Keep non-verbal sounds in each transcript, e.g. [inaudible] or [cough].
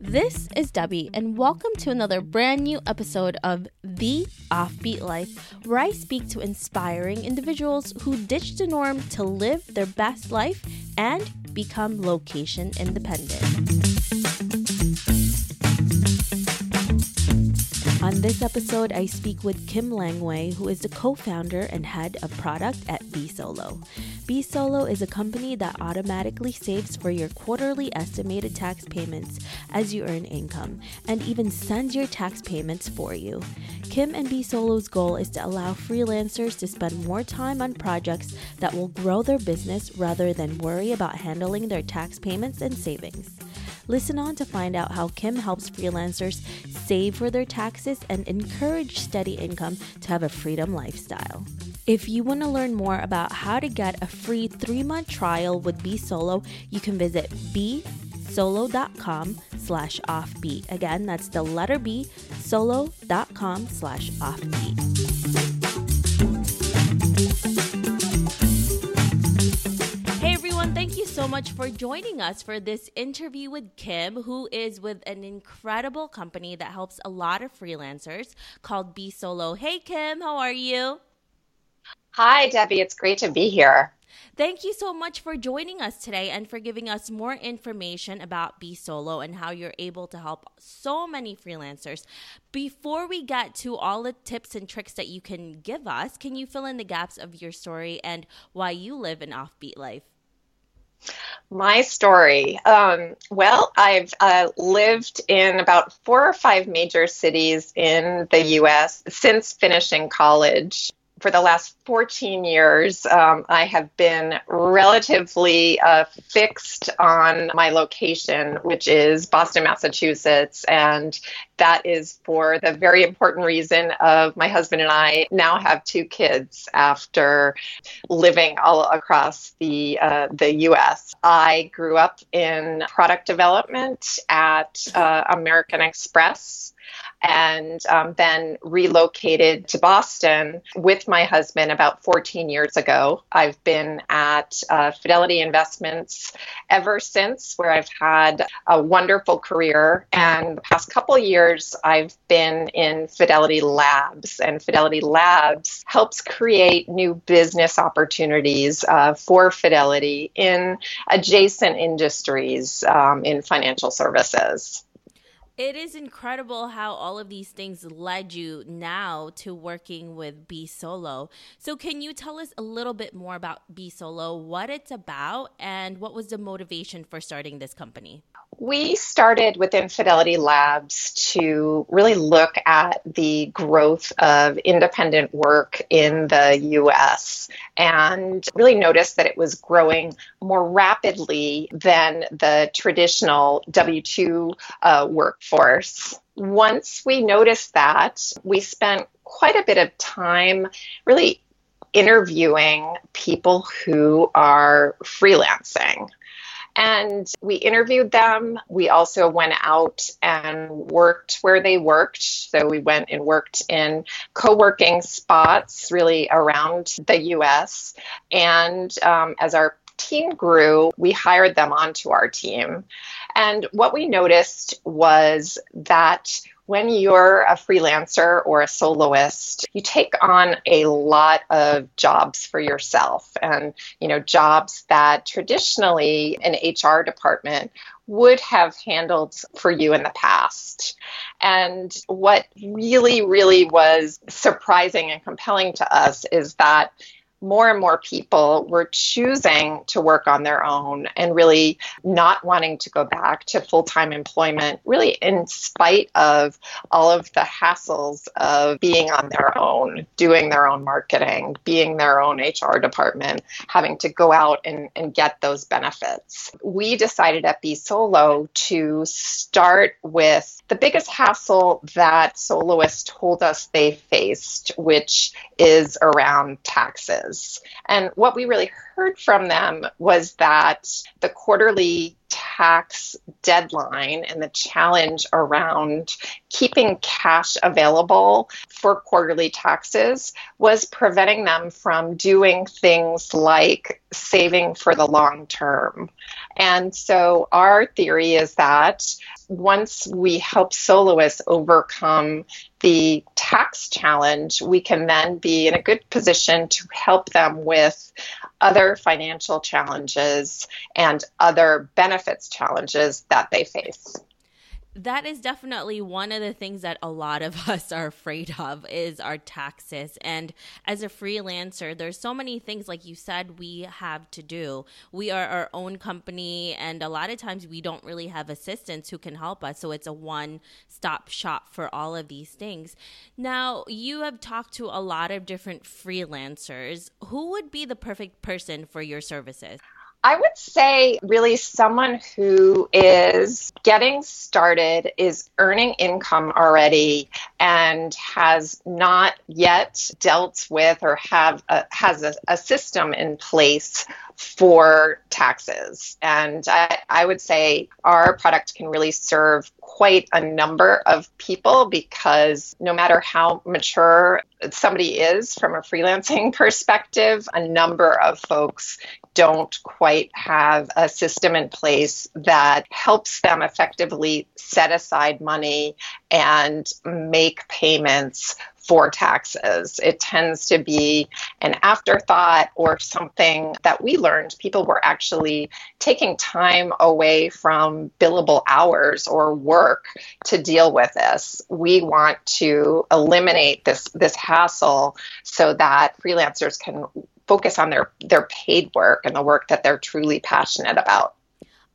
This is Debbie, and welcome to another brand new episode of The Offbeat Life, where I speak to inspiring individuals who ditch the norm to live their best life and become location independent. On this episode, I speak with Kim Langway, who is the co founder and head of product at bSolo. bSolo is a company that automatically saves for your quarterly estimated tax payments as you earn income and even sends your tax payments for you. Kim and bSolo's goal is to allow freelancers to spend more time on projects that will grow their business rather than worry about handling their tax payments and savings. Listen on to find out how Kim helps freelancers save for their taxes and encourage steady income to have a freedom lifestyle. If you want to learn more about how to get a free three month trial with bSolo, you can visit bsolo.com slash offbeat. Again, that's the letter B, solo.com slash offbeat. Hey everyone, thank you so much for joining us for this interview with Kim, who is with an incredible company that helps a lot of freelancers called bSolo. Hey Kim, how are you? Hi, Debbie. It's great to be here. Thank you so much for joining us today and for giving us more information about bSolo and how you're able to help so many freelancers. Before we get to all the tips and tricks that you can give us, can you fill in the gaps of your story and why you live an offbeat life? My story. Um, well, I've uh, lived in about four or five major cities in the US since finishing college for the last 14 years, um, I have been relatively uh, fixed on my location, which is Boston, Massachusetts. And that is for the very important reason of my husband and I now have two kids after living all across the uh, the U.S. I grew up in product development at uh, American Express and um, then relocated to Boston with my husband about 14 years ago. I've been at uh, Fidelity Investments ever since, where I've had a wonderful career. And the past couple years, I've been in Fidelity Labs, and Fidelity Labs helps create new business opportunities uh, for Fidelity in adjacent industries um, in financial services it is incredible how all of these things led you now to working with bSolo. So, can you tell us a little bit more about bSolo, what it's about, and what was the motivation for starting this company? We started within Fidelity Labs to really look at the growth of independent work in the US and really noticed that it was growing more rapidly than the traditional W 2 uh, workforce. Once we noticed that, we spent quite a bit of time really interviewing people who are freelancing and we interviewed them. We also went out and worked where they worked. So we went and worked in co working spots really around the US. And um, as our team grew, we hired them onto our team. And what we noticed was that when you're a freelancer or a soloist, you take on a lot of jobs for yourself and, you know, jobs that traditionally an HR department would have handled for you in the past. And what really, really was surprising and compelling to us is that more and more people were choosing to work on their own and really not wanting to go back to full time employment, really, in spite of all of the hassles of being on their own, doing their own marketing, being their own HR department, having to go out and, and get those benefits. We decided at bSolo to start with the biggest hassle that soloists told us they faced, which is around taxes. And what we really heard from them was that the quarterly tax deadline and the challenge around keeping cash available for quarterly taxes was preventing them from doing things like saving for the long term. And so our theory is that once we help soloists overcome the tax challenge, we can then be in a good position to help them with other financial challenges and other benefits challenges that they face that is definitely one of the things that a lot of [laughs] us are afraid of is our taxes. And as a freelancer there's so many things like you said we have to do. We are our own company and a lot of times we don't really have assistants who can help us. So it's a one stop shop for all of these things. Now you have talked to a lot of different freelancers. Who would be the perfect person for your services I would say, really, someone who is getting started, is earning income already, and has not yet dealt with or have a, has a, a system in place for taxes. And I, I, would say our product can really serve quite a number of people because no matter how mature somebody is from a freelancing [laughs] perspective, a number of folks don't quite have a system in place that helps them effectively set aside money and make payments for taxes. It tends to be an afterthought or something that we learned people were actually taking time away from billable hours or work to deal with this. We want to eliminate this this hassle so that freelancers can focus on their their paid work and the work that they're truly passionate about.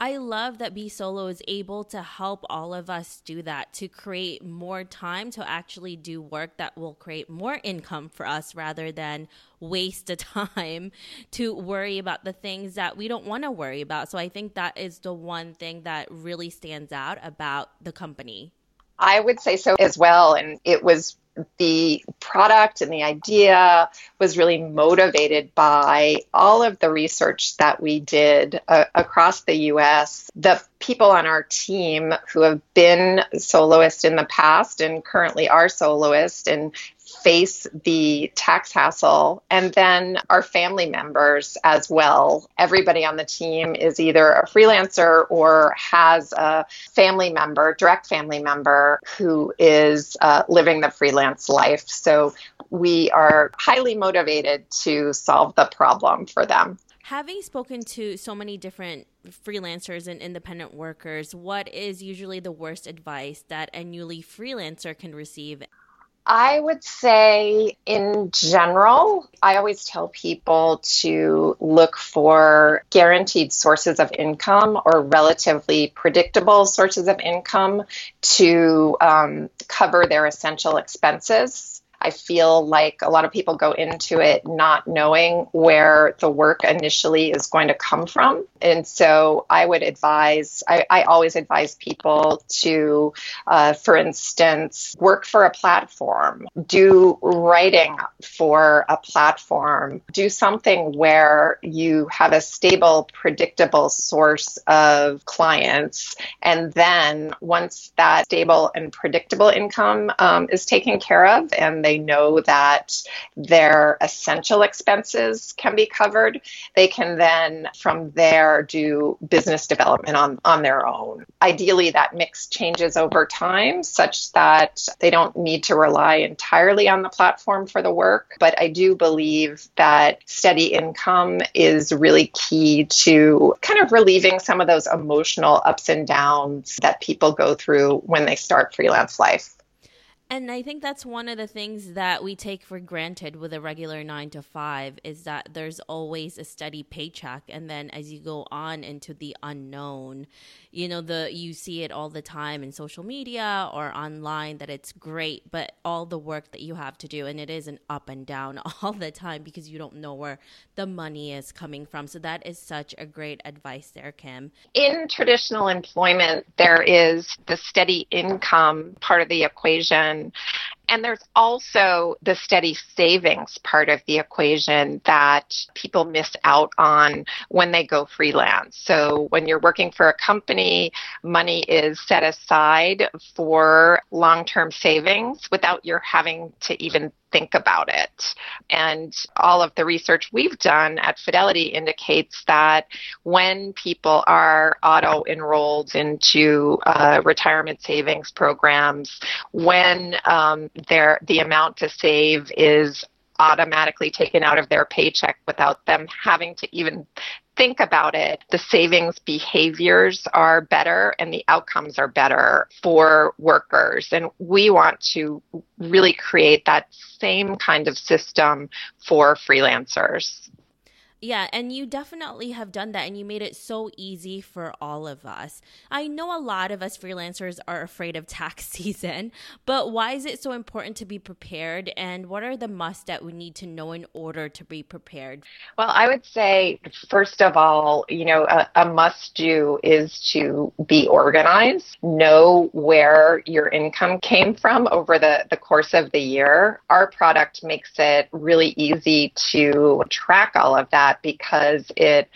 I love that bSolo is able to help all of us do that to create more time to actually do work that will create more income for us rather than waste the [laughs] time to worry about the things that we don't want to worry about. So I think that is the one thing that really stands out about the company. I would say so as well. And it was the product and the idea was really motivated by all of the research that we did uh, across the US. The people on our team who have been soloists in the past and currently are soloists and face the tax hassle, and then our family members as well. Everybody on the team is either a freelancer or has a family member, direct family member, who is uh, living the freelance life. So we are highly motivated to solve the problem for them. Having spoken to so many different freelancers and independent workers, what is usually the worst advice that a newly freelancer can receive? I would say, in general, I always tell people to look for guaranteed sources of income or relatively predictable sources of income to um, cover their essential expenses. I feel like a lot of people go into it not knowing where the work initially is going to come from. And so I would advise, I, I always advise people to, uh, for instance, work for a platform, do writing for a platform, do something where you have a stable, predictable source of clients. And then once that stable and predictable income um, is taken care of and they know that their essential expenses can be covered, they can then from there do business development on, on their own. Ideally, that mix changes over time such that they don't need to rely entirely on the platform for the work. But I do believe that steady income is really key to kind of relieving some of those emotional ups and downs that people go through when they start freelance life. And I think that's one of the things that we take for granted with a regular nine to five is that there's always a steady paycheck. And then as you go on into the unknown, you know, the you see it all the time in social media or online that it's great, but all the work that you have to do, and it is an up and down [laughs] all the time because you don't know where the money is coming from. So that is such a great advice there, Kim. In traditional employment, there is the steady income part of the equation And there's also the steady savings part of the equation that people miss out on when they go freelance. So when you're working for a company, money is set aside for long term savings without your having to even think about it. And all of the research we've done at Fidelity indicates that when people are auto enrolled into uh, retirement savings programs, when um, the amount to save is automatically taken out of their paycheck without them having to even think about it, the savings behaviors are better and the outcomes are better for workers. And we want to really create that same kind of system for freelancers. Yeah, and you definitely have done that and you made it so easy for all of us. I know a lot of us freelancers are afraid of tax [laughs] season, but why is it so important to be prepared and what are the musts that we need to know in order to be prepared? Well, I would say first of all, you know, a, a must do is to be organized, know where your income came from over the, the course of the year. Our product makes it really easy to track all of that that because it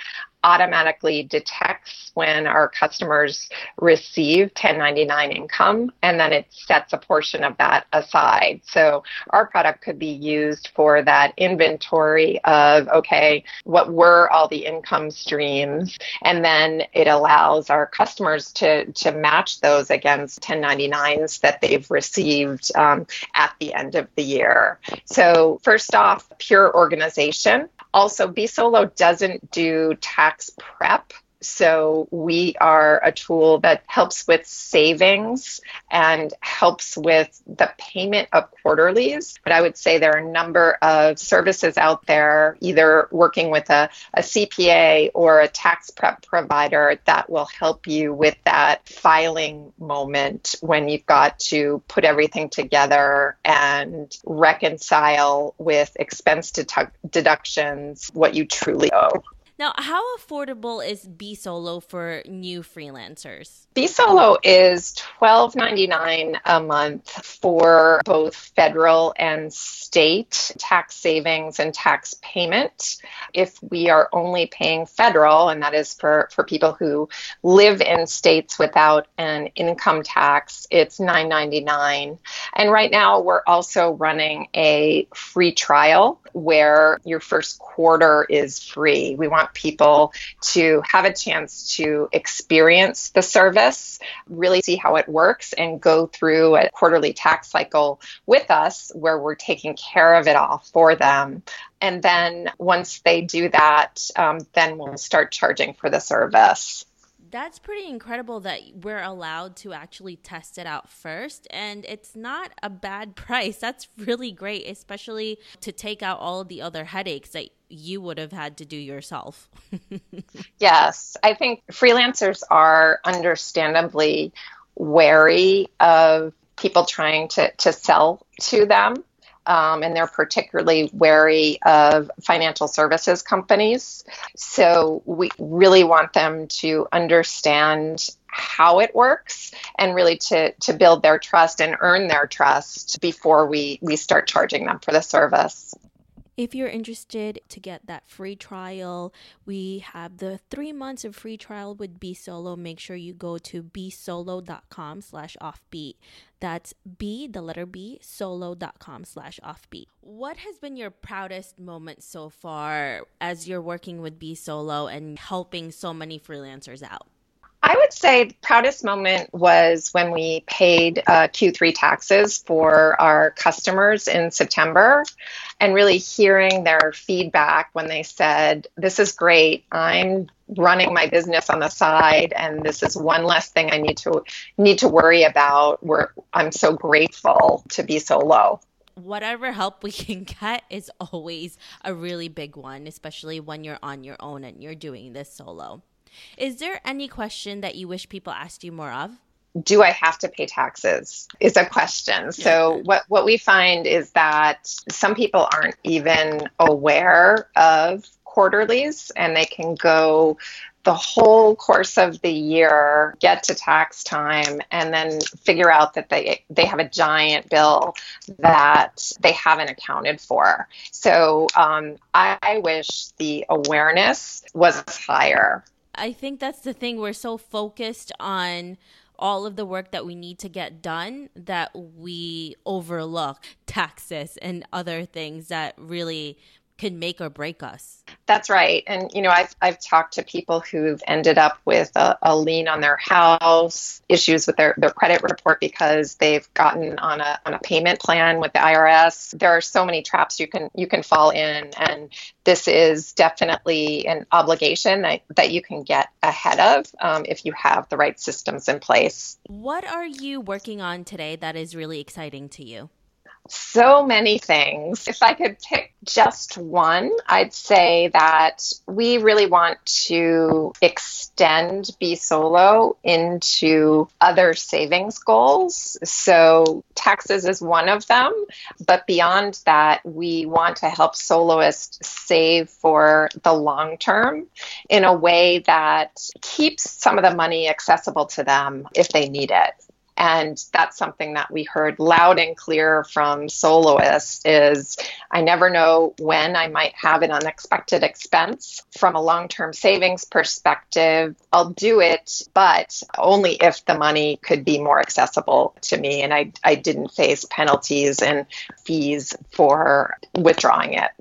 automatically detects when our customers receive 1099 income and then it sets a portion of that aside. So our product could be used for that inventory of, okay, what were all the income streams? And then it allows our customers to, to match those against 1099s that they've received um, at the end of the year. So first off, pure organization. Also, BSolo doesn't do tax prep. So we are a tool that helps with savings and helps with the payment of quarterlies. But I would say there are a number of services out there, either working with a, a CPA or a tax prep provider that will help you with that filing moment when you've got to put everything together and reconcile with expense deductions what you truly owe. Now, how affordable is BSolo for new freelancers? BSolo is $12.99 a month for both federal and state tax savings and tax payment. If we are only paying federal, and that is for, for people who live in states without an income tax, it's $9.99. And right now, we're also running a free trial where your first quarter is free. We want people to have a chance to experience the service, really see how it works, and go through a quarterly tax cycle with us where we're taking care of it all for them. And then once they do that, um, then we'll start charging for the service that's pretty incredible that we're allowed to actually test it out first and it's not a bad [laughs] price that's really great especially to take out all the other headaches that you would have had to do yourself [laughs] yes i think freelancers are understandably wary of people trying to, to sell to them um, and they're particularly wary of financial services companies. So we really want them to understand how it works and really to, to build their trust and earn their trust before we, we start charging them for the service. If you're interested to get that free trial, we have the three months of free trial with solo. Make sure you go to bsolo.com slash offbeat. That's B, the letter B, solo.com slash offbeat. What has been your proudest moment so far as you're working with BSolo and helping so many freelancers out? I would say the proudest moment was when we paid uh, Q3 taxes for our customers in September and really hearing their feedback when they said, This is great. I'm running my business on the side and this is one less thing I need to need to worry about. Where I'm so grateful to bSolo whatever help we can get is always a really big one, especially when you're on your own and you're doing this solo. Is there any question that you wish people asked you more of? do I have to pay taxes? Is a question. So what what we find is that some people aren't even aware of quarterlies and they can go the whole course of the year, get to tax time, and then figure out that they they have a giant bill that they haven't accounted for. So um, I, I wish the awareness was higher. I think that's the thing. We're so focused on all of the work that we need to get done that we overlook taxes and other things that really can make or break us. That's right. And, you know, I've, I've talked to people who've ended up with a, a, lien on their house, issues with their, their credit report because they've gotten on a, on a payment plan with the IRS. There are so many traps you can, you can fall in. And this is definitely an obligation that, that you can get ahead of um, if you have the right systems in place. What are you working on today that is really exciting to you? So many things. If I could pick just one, I'd say that we really want to extend bSolo into other savings goals. So taxes is one of them, but beyond that, we want to help soloists save for the long term in a way that keeps some of the money accessible to them if they need it. And that's something that we heard loud and clear from soloists is I never know when I might have an unexpected expense. From a long-term savings perspective, I'll do it, but only if the money could be more accessible to me and I, I didn't face penalties and fees for withdrawing it.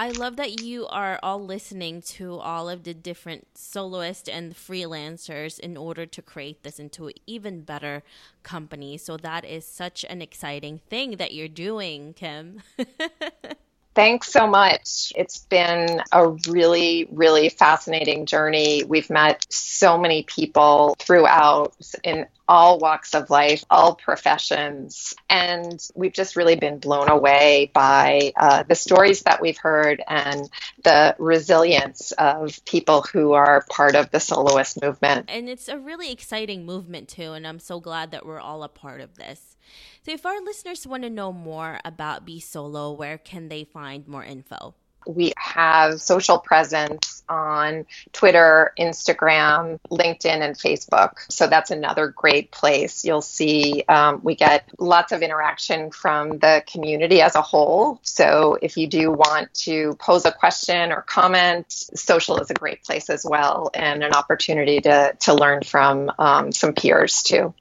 I love that you are all listening to all of the different soloists and freelancers in order to create this into an even better company. So that is such an exciting thing that you're doing, Kim. [laughs] Thanks so much. It's been a really, really fascinating journey. We've met so many people throughout in all walks of life, all professions. And we've just really been blown away by uh, the stories that we've heard and the resilience of people who are part of the soloist movement. And it's a really exciting movement, too. And I'm so glad that we're all a part of this. So, if our listeners want to know more about bSolo, where can they find more info? We have social presence on Twitter, Instagram, LinkedIn, and Facebook. So that's another great place. You'll see um, we get lots of interaction from the community as a whole. So if you do want to pose a question or comment, social is a great place as well and an opportunity to, to learn from um, some peers too.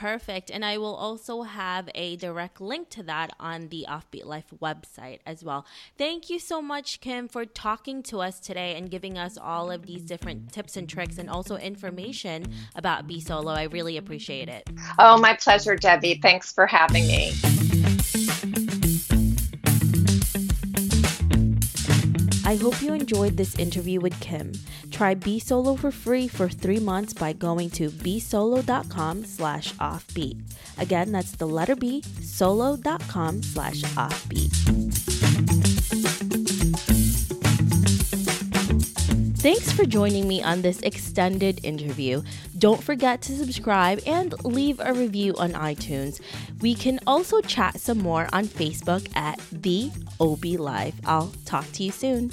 Perfect. And I will also have a direct link to that on the Offbeat Life website as well. Thank you so much, Kim, for talking to us today and giving us all of these different tips and tricks and also information about bSolo. I really appreciate it. Oh, my pleasure, Debbie. Thanks for having me. I hope you enjoyed this interview with Kim. Try bSolo for free for three months by going to bsolo.com slash offbeat. Again, that's the letter B, solo.com slash offbeat. Thanks for joining me on this extended interview. Don't forget to subscribe and leave a review on iTunes. We can also chat some more on Facebook at The OB Live. I'll talk to you soon.